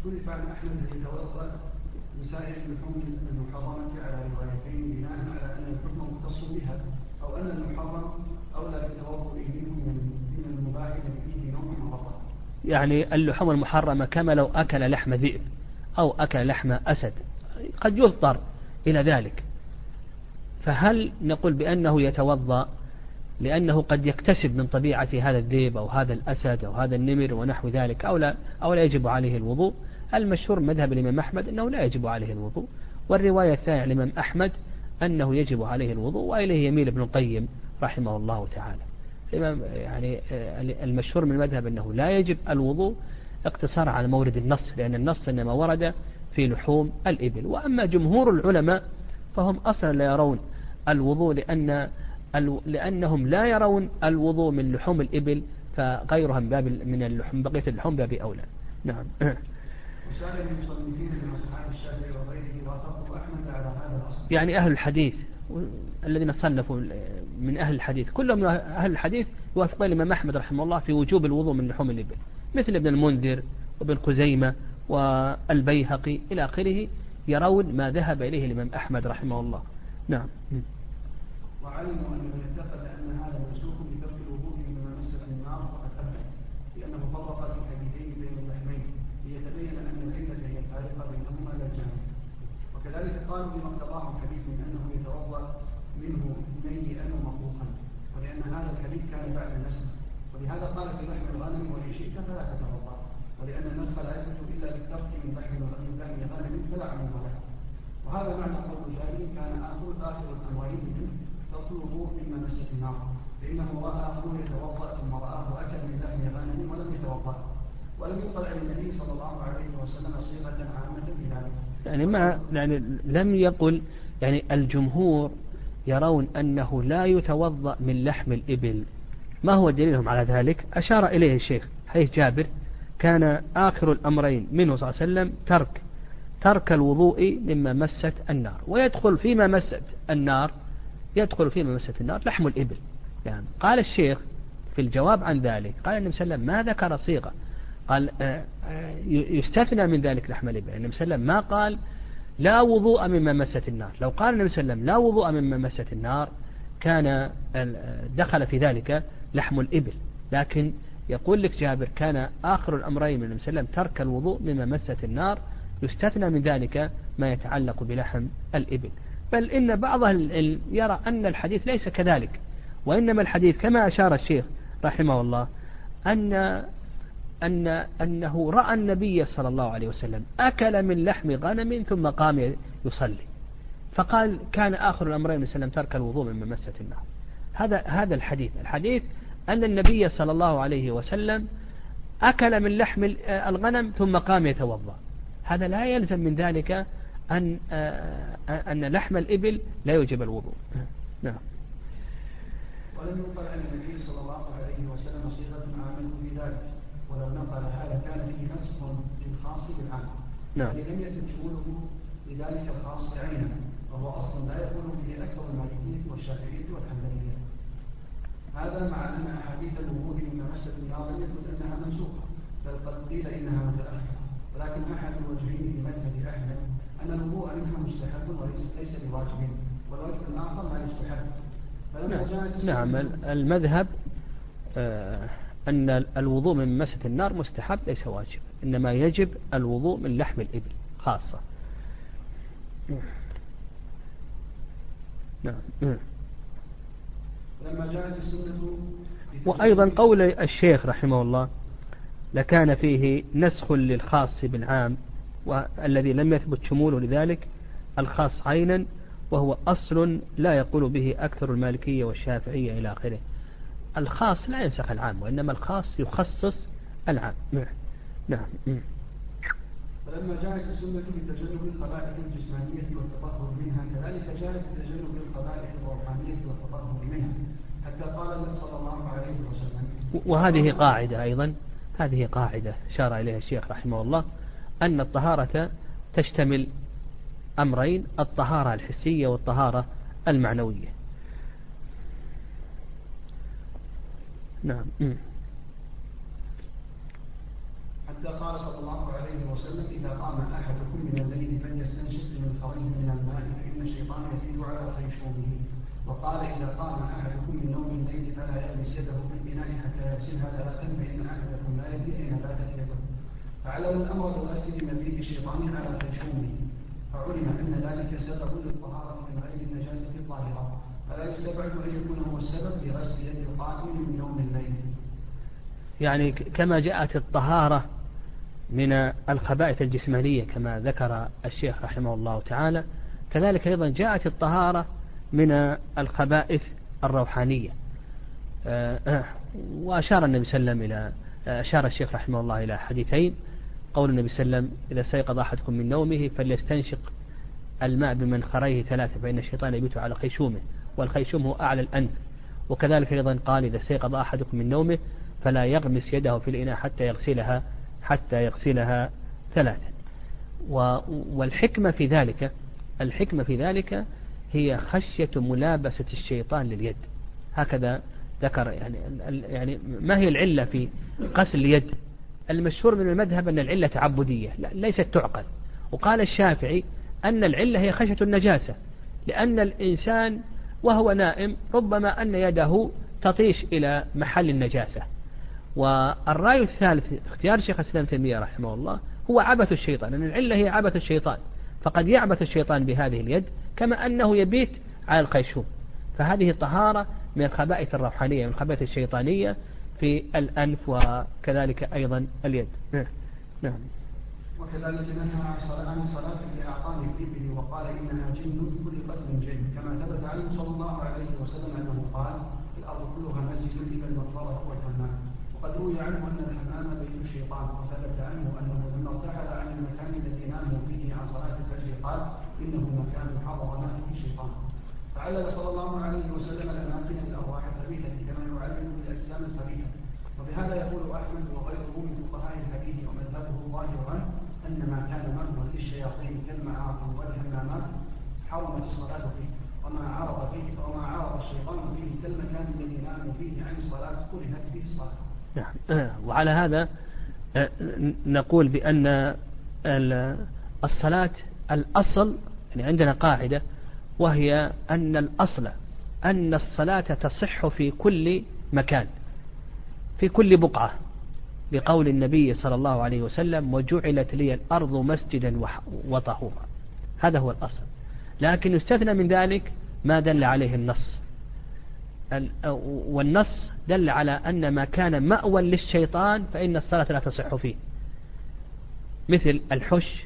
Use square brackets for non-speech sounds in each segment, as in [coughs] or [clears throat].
اختلف عن أحمد ان يتوضا لسائر اللحوم المحرمة على روايتين بناء على أن الحكم مختص بها أو أن المحرم أولى بالتوضؤ منه من المباح فيه نوع محرم. يعني اللحوم المحرمة كما لو أكل لحم ذئب أو أكل لحم أسد قد يضطر إلى ذلك. فهل نقول بأنه يتوضأ لأنه قد يكتسب من طبيعة هذا الذئب أو هذا الأسد أو هذا النمر ونحو ذلك أو لا, أو لا يجب عليه الوضوء المشهور مذهب الإمام أحمد أنه لا يجب عليه الوضوء والرواية الثانية الإمام أحمد أنه يجب عليه الوضوء وإليه يميل ابن القيم رحمه الله تعالى. الإمام يعني آه، المشهور من المذهب أنه لا يجب الوضوء اقتصار على مورد النص لأن النص إنما ورد في لحوم الإبل. وأما جمهور العلماء فهم أصلا لا يرون الوضوء لأن لأنهم لا يرون الوضوء من لحوم الإبل فغيرها من باب من اللحوم بقية اللحوم باب أولى. نعم. يعني أهل الحديث الذين صنفوا من أهل الحديث كلهم من أهل الحديث يوافقون الإمام أحمد رحمه الله في وجوب الوضوء من لحوم الإبل مثل ابن المنذر وابن خزيمة والبيهقي إلى آخره يرون ما ذهب إليه الإمام أحمد رحمه الله. نعم. وعلموا أن من اعتقد أن هذا منسوخ بترك الوضوء مما مس في النار فقد أبعد لأنه فرق في الحديثين بين اللحمين ليتبين أن العلة هي الفارقة بينهما لا الجامع وكذلك قالوا بما اقتضاه الحديث من أنه يتوضأ منه نيئا ومطبوخا ولأن هذا الحديث كان بعد النسخ ولهذا قال في لحم الغنم وإن شئت فلا تتوضأ ولأن النسخ لا يثبت إلا بالترك من لحم الغنم فلا عموم له. وهذا معنى قول مجاهد كان آخر آخر الأمرين منه تطلب مما مست النار. فإنه رأى أخوه يتوضأ ثم رآه أكل من لحم غنم ولم يتوضأ. ولم يقل عن النبي صلى الله عليه وسلم صيغة عامة بذلك يعني ما يعني لم يقل يعني الجمهور يرون أنه لا يتوضأ من لحم الإبل. ما هو دليلهم على ذلك؟ أشار إليه الشيخ حيث جابر كان آخر الأمرين منه صلى الله عليه وسلم ترك ترك الوضوء مما مست النار ويدخل فيما مست النار يدخل في ممسة النار لحم الإبل. يعني قال الشيخ في الجواب عن ذلك قال النبي صلى الله عليه وسلم ما ذكر صيغة قال آه، آه، يستثنى من ذلك لحم الإبل. النبي صلى الله عليه وسلم ما قال لا وضوء مما مست النار. لو قال النبي صلى الله عليه وسلم لا وضوء مما مست النار كان دخل في ذلك لحم الإبل. لكن يقول لك جابر كان آخر الأمرين من النبي صلى الله عليه وسلم ترك الوضوء مما مست النار يستثنى من ذلك ما يتعلق بلحم الإبل. بل إن بعض العلم يرى أن الحديث ليس كذلك وإنما الحديث كما أشار الشيخ رحمه الله أن أن أنه رأى النبي صلى الله عليه وسلم أكل من لحم غنم ثم قام يصلي. فقال كان آخر الأمرين وسلم ترك الوضوء من ممسة النار هذا هذا الحديث. الحديث أن النبي صلى الله عليه وسلم أكل من لحم الغنم ثم قام يتوضأ. هذا لا يلزم من ذلك أن آه، أن لحم الإبل لا يوجب الوضوء. نعم. ولم ينقل عن النبي صلى الله عليه وسلم صيغة عامة في ذلك. ولو نقل هذا كان فيه نسخ للخاص بالعام نعم. لم يتم شموله لذلك الخاص عينا وهو أصلا لا يكون به أكثر المالكية والشافعية والحنبلية. هذا مع أن أحاديث الوضوء من مسجد النار لم يثبت أنها منسوخة بل قد قيل إنها متأخرة. ولكن أحد الوجهين في مذهب أحمد أن الوضوء منها مستحب وليس ليس بواجب والوجه الآخر لا يستحب. نعم, نعم. المذهب آه أن الوضوء من مسة النار مستحب ليس واجب. إنما يجب الوضوء من لحم الإبل خاصة. نعم. لما جاءت السنة وأيضا قول الشيخ رحمه الله لكان فيه نسخ للخاص بالعام والذي لم يثبت شموله لذلك الخاص عينا وهو أصل لا يقول به أكثر المالكية والشافعية إلى آخره. الخاص لا ينسخ العام وإنما الخاص يخصص العام. نعم. نعم. فلما جاءت السنة بتجنب القبائح الجسمانية والتطهر منها كذلك جاءت بتجنب القبائح الروحانية والتطهر منها. حتى قال النبي صلى الله عليه وسلم وهذه قاعدة أيضا هذه قاعدة أشار إليها الشيخ رحمه الله أن الطهارة تشتمل أمرين الطهارة الحسية والطهارة المعنوية. نعم حتى قال صلى الله عليه وسلم إذا قام أحدكم من الليل فليستنشق من خريه من الماء فإن الشيطان يزيد على خيشومه وقال إذا قام أحدكم من نوم الليل فلا يلبس يده في الإناء حتى يغسلها ثلاثا فإن أحدكم لا يدري أين باتت يده فعلم الأمر بالغسل بمبيت الشيطان على خيشومه فعلم أن ذلك سبب للطهارة من غير النجاسة الظاهرة يستبعد أن يكون هو السبب يد من الليل. يعني كما جاءت الطهارة من الخبائث الجسمانية كما ذكر الشيخ رحمه الله تعالى كذلك أيضا جاءت الطهارة من الخبائث الروحانية. آه، آه، وأشار النبي صلى الله عليه وسلم إلى آه، أشار الشيخ رحمه الله إلى حديثين. قول النبي صلى الله عليه وسلم إذا استيقظ أحدكم من نومه فليستنشق الماء بمنخريه ثلاثة فإن الشيطان يبيت على خيشومه والخيشوم أعلى الأنف. وكذلك أيضا قال إذا استيقظ أحدكم من نومه فلا يغمس يده في الإناء حتى يغسلها حتى يغسلها ثلاثا. والحكمة في ذلك الحكمة في ذلك هي خشية ملابسة الشيطان لليد. هكذا ذكر يعني يعني ما هي العلة في غسل اليد؟ المشهور من المذهب أن العلة تعبدية لا ليست تعقل. وقال الشافعي أن العلة هي خشية النجاسة لأن الإنسان وهو نائم ربما أن يده تطيش إلى محل النجاسة. والرأي الثالث اختيار شيخ الإسلام تيمية رحمه الله هو عبث الشيطان أن العلة هي عبث الشيطان. فقد يعبث الشيطان بهذه اليد كما أنه يبيت على الخيشوم فهذه طهارة من الخبائث الروحانية من الخبائث الشيطانية في الأنف وكذلك أيضا اليد. نعم, نعم. وكذلك نهى عن صلاة لأعطان الإبل وقال إنها جن كل قلب جن. كما ثبت عنه صلى الله عليه وسلم أنه قال الأرض كلها مسجد إلا المقبرة والحمام وقد روي عنه أن الحمام بيت الشيطان وثبت عنه أنه لما ارتحل عن المكان الذي ناموا فيه عن صلاة الفجر قال إنه مكان حضر ما فيه الشيطان. فعلل صلى الله عليه وسلم الأماكن بالأرواح الخبيثة كما يعلم بالأجسام الخبيثة وبهذا يقول أحمد وغيره من فقهاء الحديث ومذهبه ظاهرا أن ما كان مأوى للشياطين كالمعاصي والهمامات حرمت الصلاة فيه. وما عرض فيه وما عرض الشيطان فيه كالمكان الذي ناموا فيه عن الصلاة كرهت فيه الصلاة. نعم. آه، وعلى هذا آه، نقول بأن الصلاة الأصل يعني عندنا قاعدة وهي أن الأصل أن الصلاة تصح في كل مكان في كل بقعة. لقول النبي صلى الله عليه وسلم وجعلت لي الأرض مسجدا وطهورا. هذا هو الأصل. لكن يستثنى من ذلك ما دل عليه النص. والنص دل على أن ما كان مأوى للشيطان فإن الصلاة لا تصح فيه. مثل الحش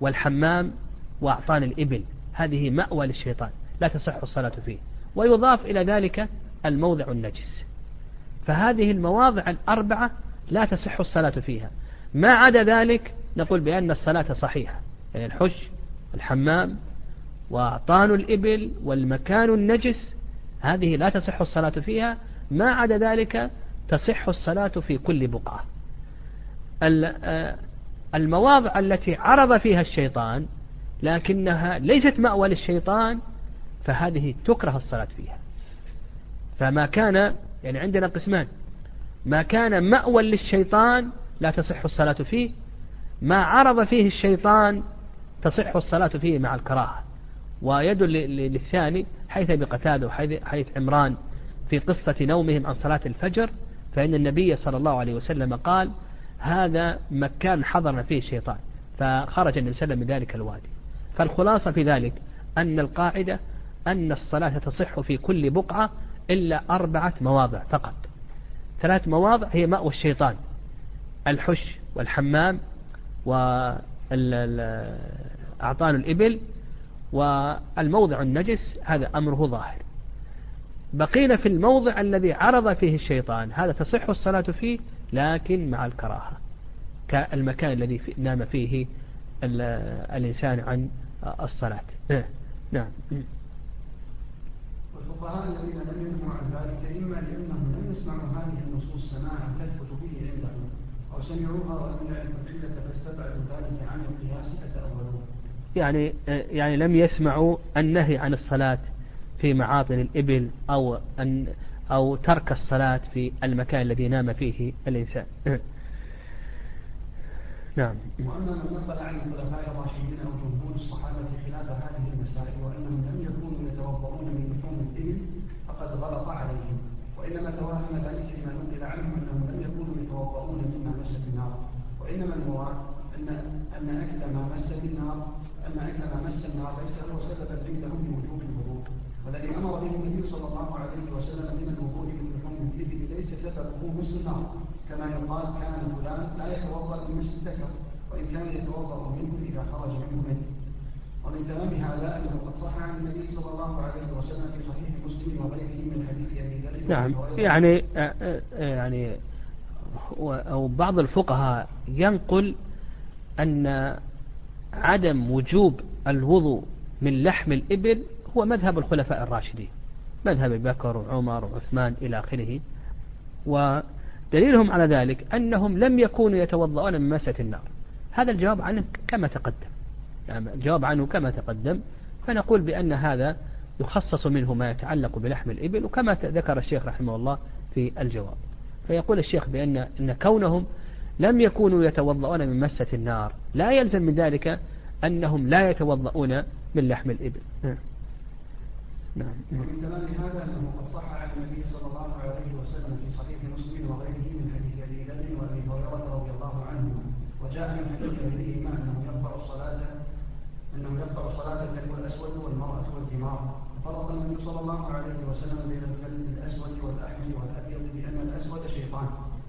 والحمام وأعطان الإبل. هذه مأوى للشيطان. لا تصح الصلاة فيه. ويضاف إلى ذلك الموضع النجس. فهذه المواضع الأربعة لا تصح الصلاة فيها. ما عدا ذلك نقول بأن الصلاة صحيحة. يعني الحش الحمام وأعطان الإبل والمكان النجس هذه لا تصح الصلاة فيها. ما عدا ذلك تصح الصلاة في كل بقعة. آه، المواضع التي عرض فيها الشيطان لكنها ليست مأوى للشيطان فهذه تكره الصلاة فيها. فما كان يعني عندنا قسمان. ما كان مأوى للشيطان لا تصح الصلاة فيه ما عرض فيه الشيطان تصح الصلاة فيه مع الكراهة. ويدل للثاني حيث بقتادة وحيث عمران في قصة نومهم عن صلاة الفجر فإن النبي صلى الله عليه وسلم قال هذا مكان حضرنا فيه الشيطان. فخرج النبي صلى الله عليه وسلم من ذلك الوادي. فالخلاصة في ذلك أن القاعدة أن الصلاة تصح في كل بقعة إلا أربعة مواضع فقط. ثلاث مواضع هي مأوى الشيطان. الحش والحمام وأعطان الإبل والموضع النجس هذا أمره ظاهر. بقينا في الموضع الذي عرض فيه الشيطان هذا تصح الصلاة فيه لكن مع الكراهة كالمكان الذي نام فيه الإنسان عن الصلاة. نعم. والفقهاء الذين لم ينهوا عن ذلك إما لأنهم لم يسمعوا هذه سماعا تثبت به عندهم أو سمعوها ولم يعرفوا العلة فاستبعدوا ذلك عن القياس فتأولوه يعني يعني لم يسمعوا النهي عن الصلاة في معاطن الإبل أو أن أو ترك الصلاة في المكان الذي نام فيه الإنسان. [clears throat] نعم. وأما من نقل عن الخلفاء الراشدين أو جمهور الصحابة خلاف هذه المسائل وأنهم لم يكونوا يتوضؤون من لحوم الإبل فقد غلط عليهم. وإنما توهم ذلك لما نقل عنهم أنهم لم يكونوا يتوضؤون مما مست النار. وإنما المراد ان أن اكل ما مست النار أن اكل ما مس النار ليس هو سببا عندهم لوجوب الوضوء. والذي أمر به النبي صلى الله عليه وسلم من الوضوء من لحوم الابل ليس سببه مس النار. كما يقال كان فلان لا يتوضأ من مس الذكر وإن كان يتوضأ منه إذا خرج منه منه ومن تمام هذا انه قد صح عن النبي صلى الله عليه وسلم في صحيح مسلم وغيره من حديث أبي ذر نعم. يعني آه، آه، يعني أو بعض الفقهاء ينقل أن عدم وجوب الوضوء من لحم الإبل هو مذهب الخلفاء الراشدين مذهب بكر وعمر وعثمان إلى آخره. ودليلهم على ذلك أنهم لم يكونوا يتوضؤون من مسة النار. هذا الجواب عنه كما تقدم. يعني الجواب عنه كما تقدم. فنقول بأن هذا يخصص منه ما يتعلق بلحم الإبل وكما ذكر الشيخ رحمه الله في الجواب. فيقول الشيخ بأن إن كونهم لم يكونوا يتوضؤون من مسة النار لا يلزم من ذلك أنهم لا يتوضؤون من لحم الإبل. نعم. ومن تمام هذا أنه قد صح عن النبي صلى الله عليه وسلم في صحيح مسلم وغيره من حديث أبي ذر وأبي هريرة رضي الله عنهما وجاء من حديث غيرهما أنه أنه يقطع صلاة الكلب الأسود والمرأة والحمار فرق النبي صلى الله عليه وسلم بين الكلب الأسود والأحمر والأبيض بأن الأسود شيطان.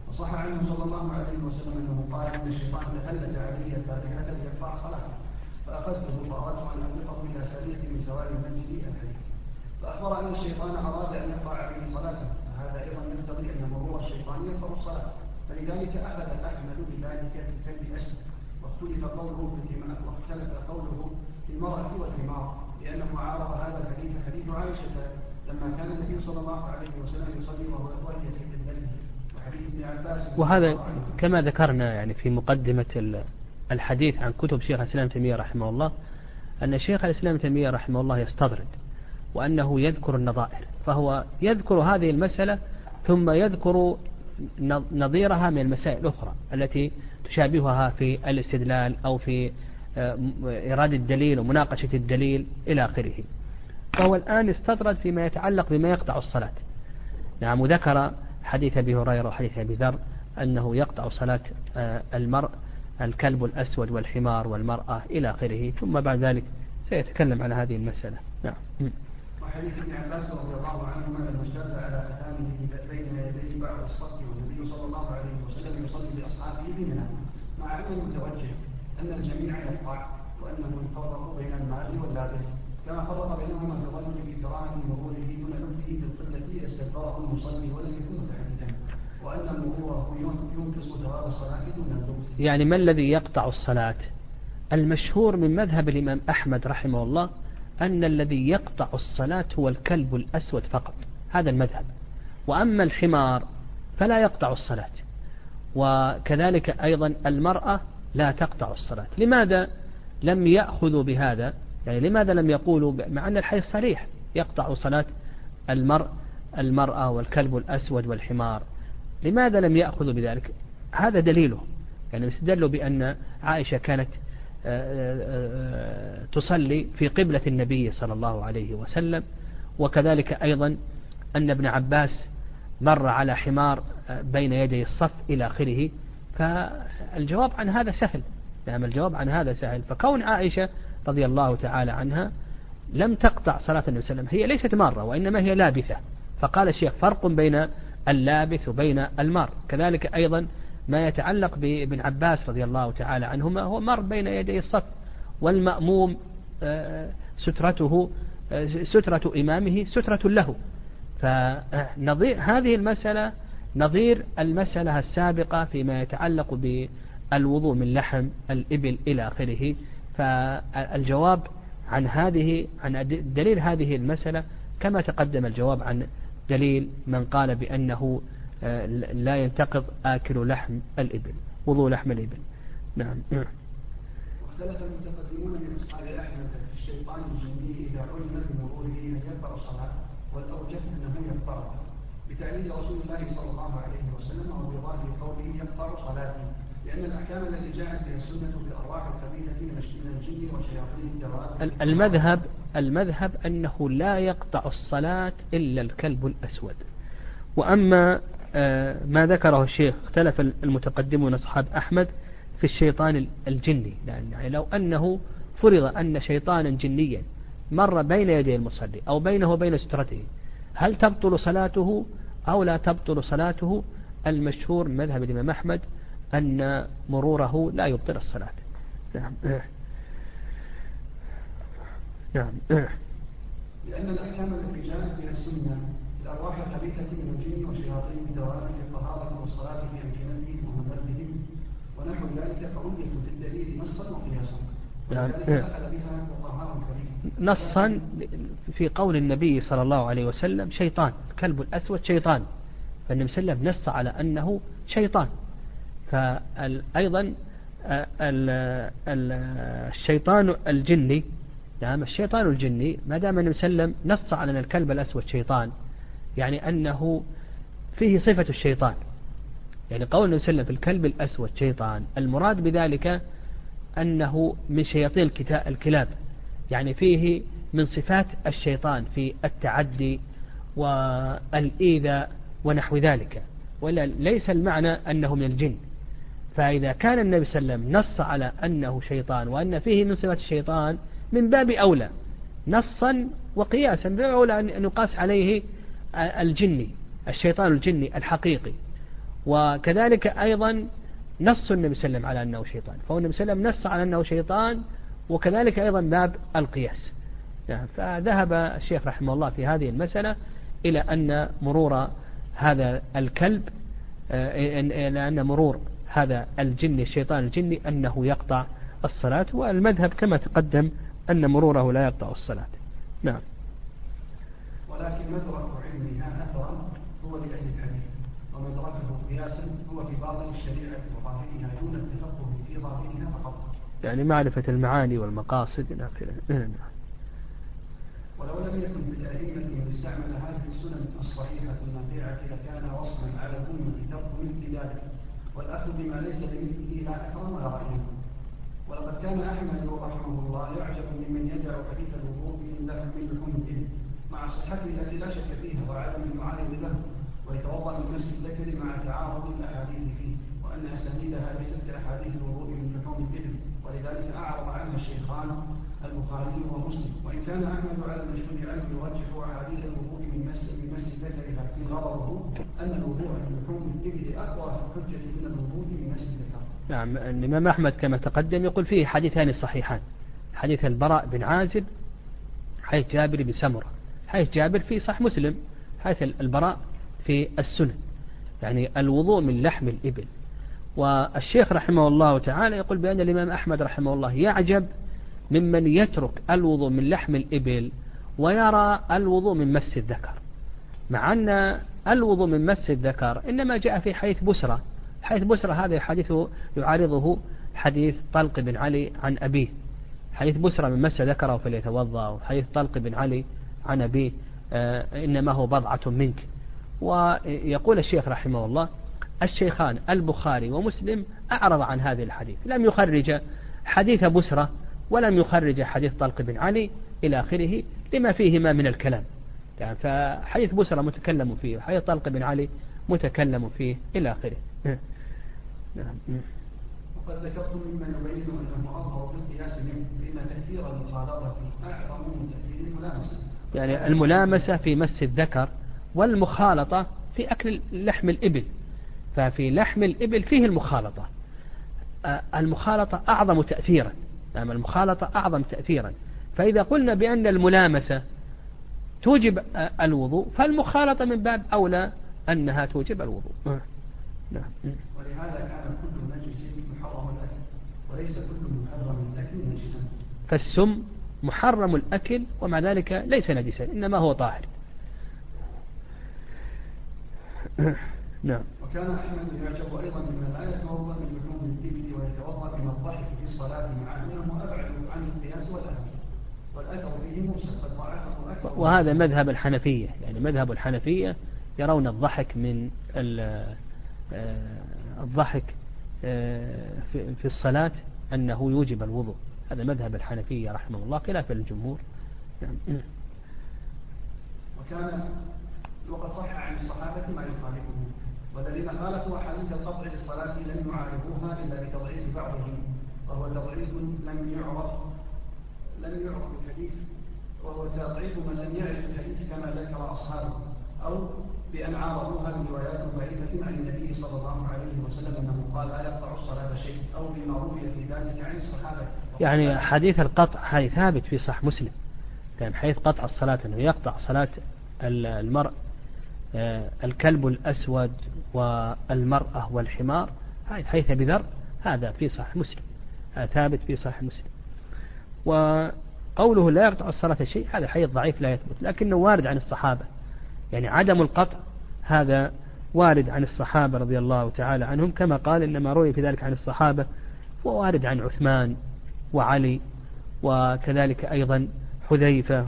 وصح عنه صلى الله عليه وسلم أنه قال أن الشيطان تهلت علي الفاتحة ليرفع صلاته. فأخذته فأردت أن أطلقه إلى سرية من سواري المسجد الحديث فأخبر أن الشيطان أراد أن يقطع عليه صلاته. فهذا أيضا يقتضي أن مرور الشيطان يرفع الصلاة. فلذلك أخذ أحمد بذلك الكلب أسود واختلف قوله في واختلف قوله في المرأة والحمار لأنه عارض هذا الحديث حديث عائشة لما كان النبي صلى الله عليه وسلم يصلي وهو في بلده وحديث ابن عباس. وهذا كما ذكرنا يعني في مقدمة الحديث عن كتب شيخ الإسلام تيمية رحمه الله أن شيخ الإسلام تيمية رحمه الله يستطرد وأنه يذكر النظائر فهو يذكر هذه المسألة ثم يذكر نظيرها من المسائل الأخرى التي تشابهها في الاستدلال أو في آه، إرادة الدليل ومناقشة الدليل إلى آخره. فهو الآن استطرد فيما يتعلق بما يقطع الصلاة. نعم وذكر حديث أبي هريرة وحديث أبي ذر أنه يقطع صلاة آه، المرء الكلب الأسود والحمار والمرأة إلى آخره ثم بعد ذلك سيتكلم على هذه المسألة. نعم. وحديث ابن عباس رضي الله عنهما لما اجتاز على ختامه بين يديه بعد الصف والنبي صلى الله عليه وسلم باصحابه بمنى مع انه متوجه أن الجميع يقطع وانه يفرق بين المال واللابس كما فرق بينهما ظنه في كراهه مروره دون لبثه في القبله استدبره المصلي ولم يكن متحدثا وأن مروره ينقص ثواب الصلاة دون اللبث. يعني ما الذي يقطع الصلاة؟ المشهور من مذهب الإمام أحمد رحمه الله أن الذي يقطع الصلاة هو الكلب الأسود فقط هذا المذهب وأما الحمار فلا يقطع الصلاة وكذلك أيضا المرأة لا تقطع الصلاة. لماذا لم يأخذوا بهذا؟ يعني لماذا لم يقولوا؟ مع أن الحديث صريح يقطع صلاة المرء المرأة والكلب الأسود والحمار. لماذا لم يأخذوا بذلك؟ هذا دليله. يعني استدلوا بأن عائشة كانت تصلي في قبلة النبي صلى الله عليه وسلم وكذلك أيضا أن ابن عباس مر على حمار بين يدي الصف إلى آخره فالجواب عن هذا سهل. نعم الجواب عن هذا سهل. فكون عائشة رضي الله تعالى عنها لم تقطع صلاة النبي صلى الله عليه وسلم هي ليست مارة وإنما هي لابثة. فقال الشيخ فرق بين اللابث وبين المار. كذلك أيضا ما يتعلق بابن عباس رضي الله تعالى عنهما هو مر بين يدي الصف والمأموم آه، سترته آه، سترة إمامه سترة له. فنظير هذه المسألة نظير المسألة السابقة فيما يتعلق بالوضوء من لحم الإبل إلى آخره. فالجواب عن هذه عن دليل هذه المسألة كما تقدم الجواب عن دليل من قال بأنه آه، لا ينتقض آكل لحم الإبل وضوء لحم الإبل. نعم. واختلف المتقدمون من أصحاب أحمد في الشيطان الجني إذا علم بمروره أن يقطع الصلاة. والأوجه أنه يقطعها بتعليل رسول الله صلى الله عليه وسلم وبظاهر قوله يقطع صلاتي لأن الأحكام التي جاءت بها السنة في الأرواح الخبيثة من الجن وشياطين الجواد المذهب المذهب أنه لا يقطع الصلاة إلا الكلب الأسود. وأما آه، ما ذكره الشيخ اختلف المتقدمون أصحاب أحمد في الشيطان الجني. لأن يعني لو أنه فرض أن شيطانا جنيا مر بين يدي المصلي أو بينه وبين سترته. هل تبطل صلاته أو لا تبطل صلاته؟ المشهور مذهب الإمام أحمد أن مروره لا يبطل الصلاة. نعم. نعم. لأن الأحكام التي جاءت بها السنة الأرواح الخبيثة من الجن وشياطين الدواب في الطهارة والصلاة في أمكنتهم ومبادئهم ونحو ذلك فعلية في الدليل نصا وقياسا. نعم. نصا في قول النبي صلى الله عليه وسلم شيطان كلب الأسود شيطان. فالنبي صلى الله عليه وسلم نص على أنه شيطان. فأيضا الشيطان الجني نعم الشيطان الجني ما دام النبي صلى الله عليه وسلم نص على أن الكلب الأسود شيطان يعني أنه فيه صفة الشيطان. يعني قول النبي صلى الله عليه وسلم في الكلب الأسود شيطان المراد بذلك أنه من شياطين الكلاب. يعني فيه من صفات الشيطان في التعدي والإيذاء ونحو ذلك. ولا ليس المعنى أنه من الجن. فإذا كان النبي صلى الله عليه وسلم نص على أنه شيطان وأن فيه من صفات الشيطان من باب أولى. نصا وقياسا من باب أولى أن يقاس عليه الجني الشيطان الجني الحقيقي. وكذلك أيضا نص النبي صلى الله عليه وسلم على أنه شيطان. فهو النبي صلى الله عليه وسلم نص على أنه شيطان وكذلك أيضا باب القياس. يعني فذهب الشيخ رحمه الله في هذه المسألة إلى أن مرور هذا الكلب آه، إلى أن مرور هذا الجني الشيطان الجني أنه يقطع الصلاة والمذهب كما تقدم أن مروره لا يقطع الصلاة. نعم. ولكن مدرك علمها أثرا هو لأهل الحديث ومدركه قياسا هو في باطن الشريعة وظاهرها دون التفقه في ظاهرها فقط. يعني معرفة المعاني والمقاصد إلى آخره. نعم. ولو لم يكن في الأئمة من استعمل هذه السنن الصحيحة النافعة لكان وصفا على الأمة ترك مثل ذلك. والأخذ بما ليس بمثله لا أكرم ولا رأيه ولقد كان أحمد رحمه الله يعجب ممن يدع حديث الوضوء من لحم الإبل مع صحته التي لا شك فيها وعدم المعارض له ويتوضأ من نفس الذكر مع تعارض الأحاديث فيه وأن أسانيدها ليست كاحاديث الوضوء من لحوم الإبل. ولذلك أعرض عنها الشيخان البخاري ومسلم وإن كان أحمد على المشهور عنه يرجح أحاديث الوضوء من مس من مس الذكر لكن غرضه أن الوضوء من لحوم الابل أقوى في الحجة من الوضوء من مس الذكر. نعم الإمام أحمد كما تقدم يقول فيه حديثان صحيحان. حديث البراء بن عازب حديث جابر بن سمرة حيث جابر في صح مسلم حيث البراء في السنن. يعني الوضوء من لحم الإبل. والشيخ رحمه الله تعالى يقول بأن الإمام أحمد رحمه الله يعجب ممن يترك الوضوء من لحم الإبل ويرى الوضوء من مس الذكر. مع أن الوضوء من مس الذكر إنما جاء في حديث بسرة. حديث بسرة هذا حديث يعارضه حديث طلق بن علي عن أبيه. حديث بسرة من مس ذكره فليتوضأ وحديث طلق بن علي عن أبيه آه، إنما هو بضعة منك. ويقول الشيخ رحمه الله الشيخان البخاري ومسلم أعرض عن هذه الحديث. لم يخرج حديث بسرة ولم يخرج حديث طلق بن علي إلى آخره لما فيهما من الكلام. يعني فحديث بسرة متكلم فيه وحديث طلق بن علي متكلم فيه إلى آخره. نعم. وقد ذكرت مما يبين أنه أظهر في القياس منه فإن تأثير المخالطة أعظم من تأثير الملامسة. يعني الملامسة في مس الذكر والمخالطة في أكل لحم الإبل. ففي لحم الإبل فيه المخالطة. آه، المخالطة أعظم تأثيرا. نعم المخالطة أعظم تأثيرا. فإذا قلنا بأن الملامسة توجب آه، الوضوء فالمخالطة من باب أولى أنها توجب الوضوء. آه، نعم. ولهذا كان كل نجس محرم الأكل وليس كل محرم الأكل نجسا. فالسم محرم الأكل ومع ذلك ليس نجسا إنما هو طاهر. نعم. وكان أحمد يعجب أيضا مما لا يتوضأ من لحوم الإبل ويتوضأ من الضحك في الصلاة مع أنه أبعد عن القياس والأثر والأثر أكثر وهذا مذهب الحنفية. يعني مذهب الحنفية يرون الضحك من آه، الضحك آه، في الصلاة أنه يوجب الوضوء. هذا مذهب الحنفية رحمه الله خلاف الجمهور. نعم. وكان وقد صح عن الصحابة ما يخالفه. والذين خالفوا أحاديث القطع للصلاة لم يعارضوها إلا بتضعيف بعضهم وهو تضعيف لم يعرف لم يعرف الحديث وهو تضعيف من لم يعرف الحديث كما ذكر أصحابه أو بأن عارضوها بروايات ضعيفة عن النبي صلى الله عليه وسلم أنه قال لا يقطع الصلاة شيء أو بما روي في ذلك عن الصحابة. يعني حديث القطع هذه ثابت في صح مسلم يعني حديث قطع الصلاة أنه يقطع صلاة المرء الكلب الأسود والمرأة والحمار. حيث بذر هذا في صح مسلم. هذا ثابت في صح مسلم. وقوله لا يقطع الصلاة شيء هذا حديث ضعيف لا يثبت لكنه وارد عن الصحابة. يعني عدم القطع هذا وارد عن الصحابة رضي الله تعالى عنهم كما قال إنما روي في ذلك عن الصحابة ووارد عن عثمان وعلي وكذلك أيضا حذيفة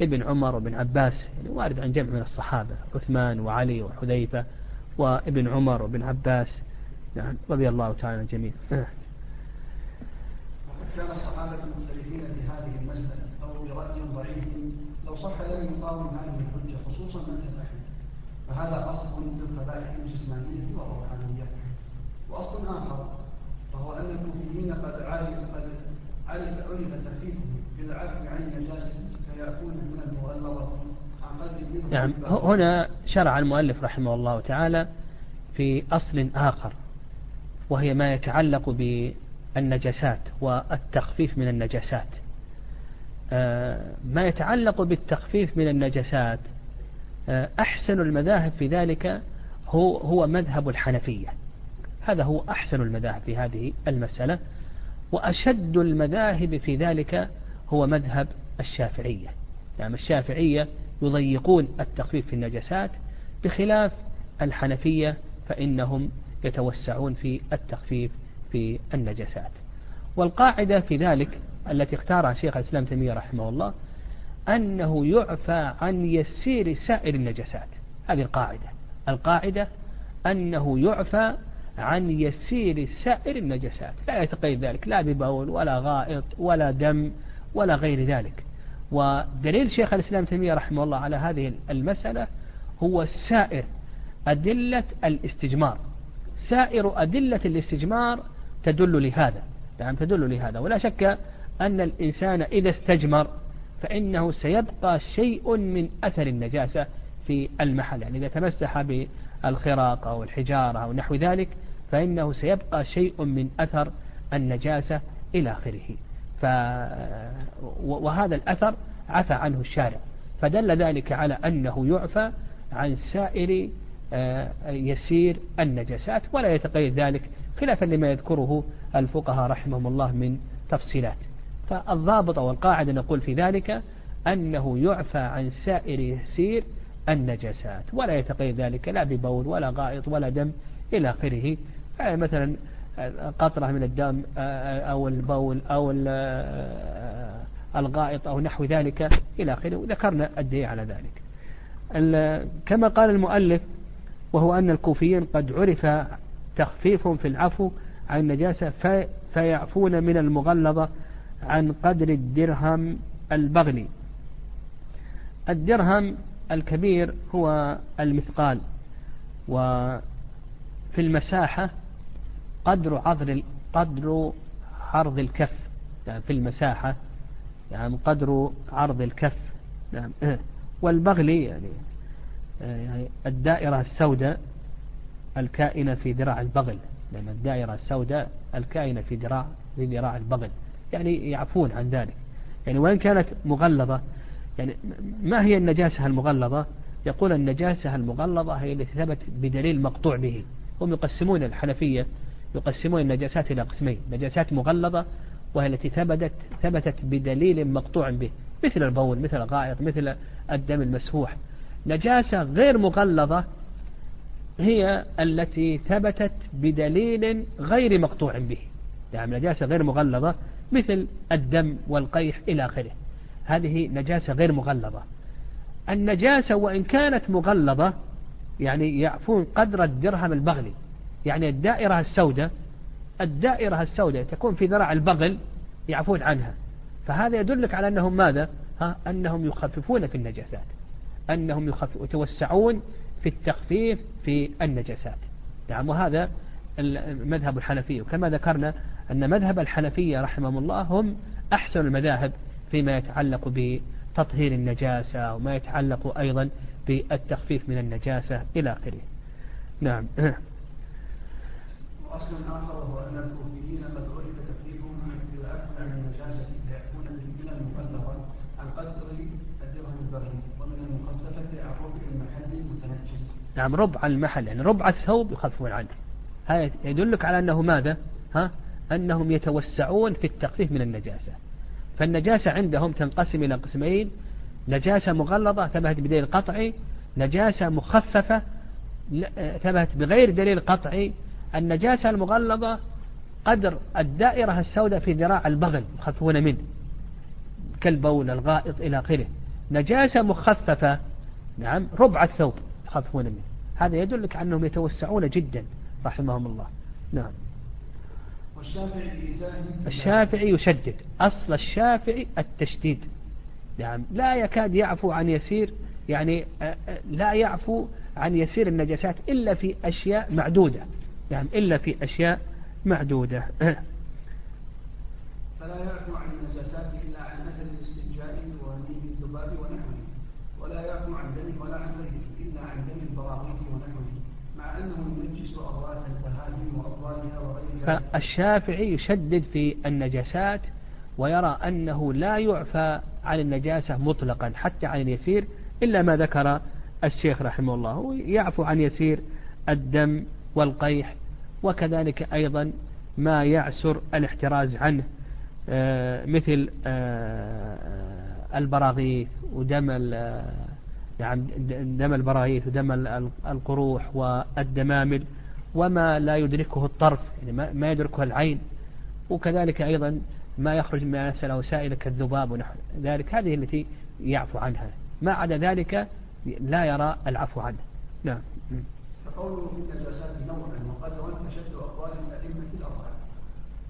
وابن عمر وابن عباس يعني وارد عن جمع من الصحابة عثمان وعلي وحذيفة وابن عمر وابن عباس يعني رضي الله تعالى عن الجميع. وقد كان الصحابة مختلفين في هذه المسألة أو برأي ضعيف لو صح لم يقاوم هذه الحجة خصوصا من أحمد فهذا أصل للقبائل الجسمانية والروحانية. وأصل آخر وهو أن الكوفيين قد عرف عرف تخفيفهم بالعفو عن النجاسة نعم. هنا شرع المؤلف رحمه الله تعالى في أصل آخر وهي ما يتعلق بالنجاسات والتخفيف من النجاسات. آه، ما يتعلق بالتخفيف من النجاسات آه، أحسن المذاهب في ذلك هو هو مذهب الحنفية. هذا هو أحسن المذاهب في هذه المسألة وأشد المذاهب في ذلك هو مذهب الشافعية. يعني الشافعية يضيقون التخفيف في النجاسات بخلاف الحنفية فإنهم يتوسعون في التخفيف في النجاسات. والقاعدة في ذلك التي اختارها شيخ الإسلام تيمية رحمه الله أنه يعفى عن يسير سائر النجاسات. هذه القاعدة. القاعدة أنه يعفى عن يسير سائر النجاسات. لا يتقيد ذلك. لا ببول ولا غائط ولا دم. ولا غير ذلك. ودليل شيخ الإسلام تيمية رحمه الله على هذه المسألة هو سائر أدلة الاستجمار. سائر أدلة الاستجمار تدل لهذا. نعم تدل لهذا. ولا شك أن الإنسان إذا استجمر فإنه سيبقى شيء من أثر النجاسة في المحل. يعني إذا تمسح بالخراق أو الحجارة أو نحو ذلك فإنه سيبقى شيء من أثر النجاسة إلى آخره. ف وهذا الأثر عفى عنه الشارع. فدل ذلك على أنه يعفى عن سائر آه، يسير النجاسات ولا يتقيد ذلك خلافا لما يذكره الفقهاء رحمهم الله من تفصيلات. فالضابط أو القاعدة نقول في ذلك أنه يعفى عن سائر يسير النجاسات ولا يتقيد ذلك لا ببول ولا غائط ولا دم إلى آخره. مثلا قطرة من الدم أو البول أو الغائط أو نحو ذلك إلى آخره. وذكرنا الدليل على ذلك. كما قال المؤلف وهو أن الكوفيين قد عرف تخفيفهم في العفو عن النجاسة فيعفون من المغلظة عن قدر الدرهم البغلي. الدرهم الكبير هو المثقال. وفي المساحة قدر عرض قدر عرض الكف. يعني في المساحة يعني قدر عرض الكف. يعني [laughs] والبغلي يعني يعني الدائرة السوداء الكائنة في ذراع البغل. لأن الدائرة السوداء الكائنة في ذراع في ذراع البغل. يعني يعفون عن ذلك. يعني وإن كانت مغلظة يعني ما هي النجاسة المغلظة؟ يقول النجاسة المغلظة هي التي ثبت بدليل مقطوع به. هم يقسمون الحنفية يقسمون النجاسات إلى قسمين نجاسات مغلظة وهي التي ثبتت ثبتت بدليل مقطوع به مثل البول مثل الغائط مثل الدم المسفوح. نجاسة غير مغلظة هي التي ثبتت بدليل غير مقطوع به. يعني نجاسة غير مغلظة مثل الدم والقيح إلى آخره. هذه نجاسة غير مغلظة. النجاسة وإن كانت مغلظة يعني يعفون قدر الدرهم البغلي. يعني الدائرة السوداء الدائرة السوداء تكون في ذراع البغل يعفون عنها. فهذا يدلك على أنهم ماذا؟ ها أنهم يخففون في النجاسات. أنهم يتوسعون في التخفيف في النجاسات. نعم وهذا المذهب الحنفي وكما ذكرنا أن مذهب الحنفية رحمهم الله هم أحسن المذاهب فيما يتعلق بتطهير النجاسة وما يتعلق أيضا بالتخفيف من النجاسة إلى آخره. نعم. [clears throat] وأصل آخر أن الكوفيين قد عرف عن النجاسة فيكون من المبلغة عن قدر الدرهم ومن المخففة عن ربع المحل المتنجس. نعم ربع المحل يعني ربع الثوب يخففون عنه. هذا يدلك على أنه ماذا؟ ها؟ أنهم يتوسعون في التخفيف من النجاسة. فالنجاسة عندهم تنقسم إلى قسمين نجاسة مغلظة ثبتت بدليل قطعي نجاسة مخففة ثبتت بغير دليل قطعي النجاسة المغلظة قدر الدائرة السوداء في ذراع البغل يخففون منه كالبول الغائط إلى آخره. نجاسة مخففة نعم ربع الثوب يخففون منه. هذا يدلك أنهم يتوسعون جدا رحمهم الله. نعم. الشافعي يشدد. أصل الشافعي التشديد. نعم لا يكاد يعفو عن يسير يعني لا يعفو عن يسير النجاسات إلا في أشياء معدودة. نعم إلا في أشياء معدودة. [coughs] فلا يعفو عن النجاسات إلا عن أثر الاستنجاء ونيم الذباب ونحوه ولا يعفو عن دم ولا عن غيره إلا عن دم البراغيث ونحوه مع أنه ينجس أضرات البهائم وأضرارها وغيرها. فالشافعي يشدد في النجاسات ويرى أنه لا يعفى عن النجاسة مطلقا حتى عن اليسير إلا ما ذكر الشيخ رحمه الله. يعفو عن يسير الدم والقيح وكذلك أيضا ما يعسر الاحتراز عنه آه، مثل آه، البراغيث ودم يعني دم البراغيث ودم القروح والدمامل وما لا يدركه الطرف يعني ما يدركه العين. وكذلك أيضا ما يخرج من أسئلة وسائل كالذباب ونحو ذلك هذه التي يعفو عنها. ما عدا ذلك لا يرى العفو عنه. نعم. فقوله في النجاسات نوعا وقدرا أشد أقوال الأئمة الأربعة.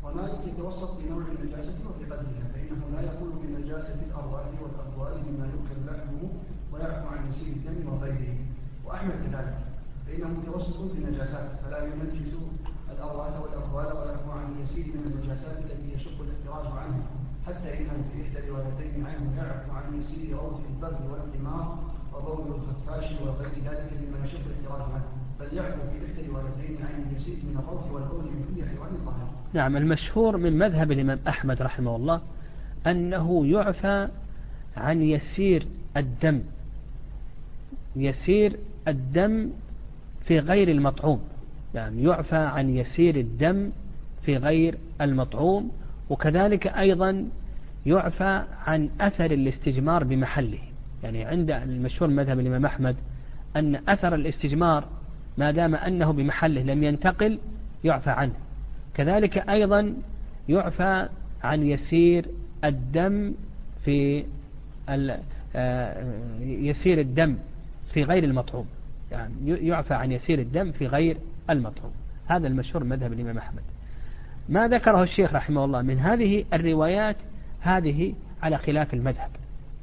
ومالك يتوسط في نوع النجاسة وفي قدرها فإنه لا يقول بنجاسة الأرواح والأقوال مما يؤكل لحمه ويعفو عن يسير الدم وغيره. وأحمد كذلك فإنه متوسط في النجاسات فلا ينجس الأرواح والأقوال ويعفو عن يسير من النجاسات التي يشق الاحتراز عنها حتى إنه في إحدى الروايتين عنه يعفو عن يسير روث البر والحمار وضوء الخفاش وغير ذلك مما يشق الاحتراز عنه. نعم المشهور من مذهب الإمام أحمد رحمه الله أنه يعفى عن يسير الدم يسير الدم في غير المطعوم. يعني يعفى عن يسير الدم في غير المطعوم وكذلك أيضا يعفى عن أثر الاستجمار بمحله. يعني عند المشهور مذهب الإمام أحمد أن أثر الاستجمار ما دام أنه بمحله لم ينتقل يعفى عنه. كذلك أيضا يعفى عن يسير الدم في آه، يسير الدم في غير المطعوم. يعني يعفى عن يسير الدم في غير المطعوم. هذا المشهور مذهب الإمام أحمد. ما ذكره الشيخ رحمه الله من هذه الروايات هذه على خلاف المذهب.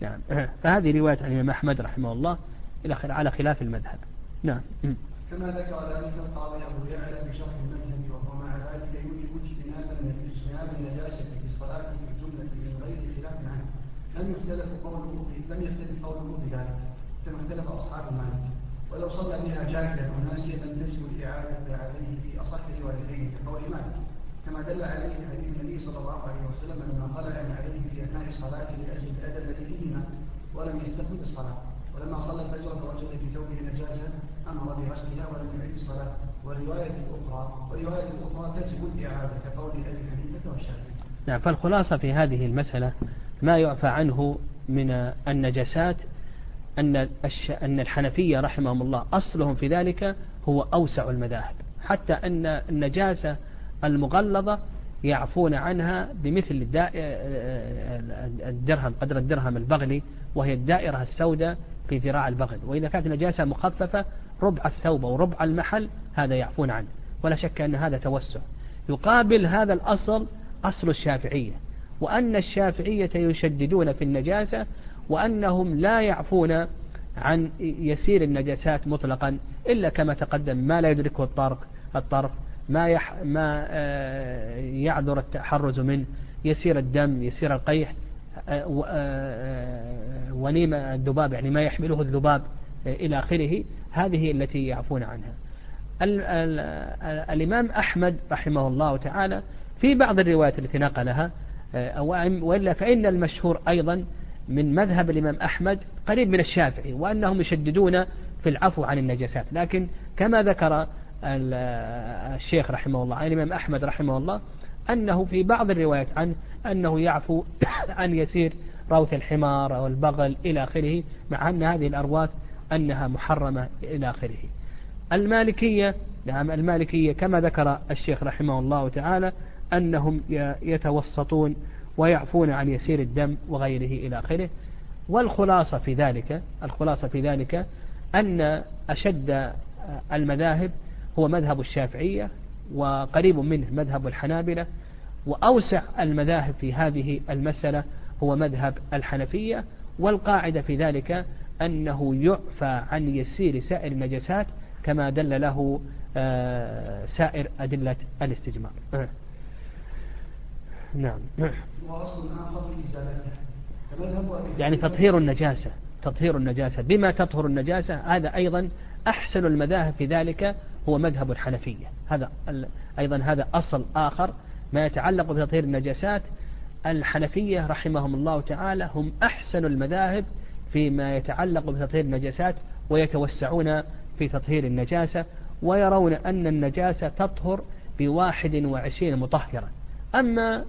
نعم. [coughs] فهذه رواية عن الإمام أحمد رحمه الله إلى على خلاف المذهب. نعم. كما ذكر ذلك القاضي أبو يعلى بشرح المذهب وهو مع ذلك يوجب اجتنابا اجتناب النجاسة في الصلاة في الجملة من غير خلاف عنه. لم يختلف قوله لم يختلف قوله بذلك كما اختلف أصحاب مالك ولو صلى بها جاهلا وناسيا لم تجب الإعادة عليه في أصح روايتين كقول مالك. كما دل عليه حديث النبي صلى الله عليه وسلم لما خلع عليه في أثناء الصلاة لأجل الذي فيهما ولم يستقبل الصلاة ولما صلى الفجر فوجد في ثوبه نجاسة أمر بغسلها ولم يعيد الصلاة والرواية الأخرى والرواية الأخرى تجب الإعادة كقول أبي حنيفة والشافعي. نعم فالخلاصة في هذه المسألة ما يعفى عنه من النجاسات أن أن الحنفية رحمهم الله أصلهم في ذلك هو أوسع المذاهب حتى أن النجاسة المغلظة يعفون عنها بمثل الدرهم قدر الدرهم البغلي وهي الدائرة السوداء في ذراع البغل وإذا كانت نجاسة مخففة ربع الثوب أو ربع المحل هذا يعفون عنه ولا شك أن هذا توسع. يقابل هذا الأصل أصل الشافعية وأن الشافعية يشددون في النجاسة وأنهم لا يعفون عن يسير النجاسات مطلقا إلا كما تقدم ما لا يدركه الطرف الطرف ما يح ما آه، يعذر التحرز منه يسير الدم يسير القيح آه، آه، ونيم الذباب يعني ما يحمله الذباب إلى آخره. هذه التي يعفون عنها. ال ال الإمام أحمد رحمه الله تعالى في بعض الروايات التي نقلها وإلا فإن المشهور أيضا من مذهب الإمام أحمد قريب من الشافعي وأنهم يشددون في العفو عن النجاسات. لكن كما ذكر الشيخ رحمه الله الإمام أحمد رحمه الله أنه في بعض الروايات عن أنه يعفو [coughs] عن يسير روث الحمار أو البغل إلى آخره مع أن هذه الأرواث أنها محرمة إلى آخره. المالكية نعم المالكية كما ذكر الشيخ رحمه الله تعالى أنهم يتوسطون ويعفون عن يسير الدم وغيره إلى آخره. والخلاصة في ذلك الخلاصة في ذلك أن أشد المذاهب هو مذهب الشافعية وقريب منه مذهب الحنابلة وأوسع المذاهب في هذه المسألة هو مذهب الحنفية والقاعدة في ذلك أنه يعفى عن يسير سائر النجسات كما دل له آه، سائر أدلة الاستجمار. نعم. يعني تطهير النجاسة تطهير النجاسة. بما تطهر النجاسة هذا أيضا أحسن المذاهب في ذلك هو مذهب الحنفية. هذا أيضا هذا أصل آخر ما يتعلق بتطهير النجاسات الحنفية رحمهم الله تعالى هم أحسن المذاهب فيما يتعلق بتطهير النجاسات ويتوسعون في تطهير النجاسة ويرون أن النجاسة تطهر بواحد وعشرين مطهرا أما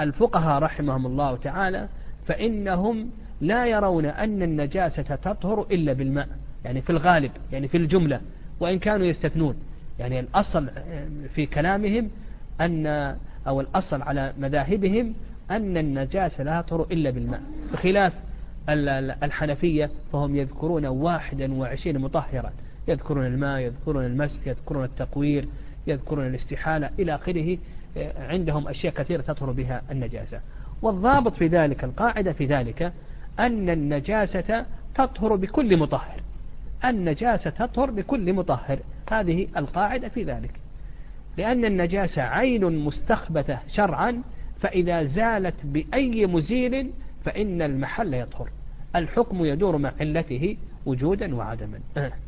الفقهاء رحمهم الله تعالى فإنهم لا يرون أن النجاسة تطهر إلا بالماء يعني في الغالب يعني في الجملة وإن كانوا يستثنون. يعني الأصل في كلامهم أن أو الأصل على مذاهبهم أن النجاسة لا تطهر إلا بالماء. بخلاف الحنفية فهم يذكرون واحدا وعشرين مطهرا. يذكرون الماء يذكرون المسك يذكرون التقوير يذكرون الاستحالة إلى آخره عندهم أشياء كثيرة تطهر بها النجاسة. والضابط في ذلك القاعدة في ذلك أن النجاسة تطهر بكل مطهر. النجاسة تطهر بكل مطهر. هذه القاعدة في ذلك. لأن النجاسة عين مستخبثة شرعا فإذا زالت بأي مزيل فإن المحل يطهر. الحكم يدور مع علته وجودا وعدما. [laughs]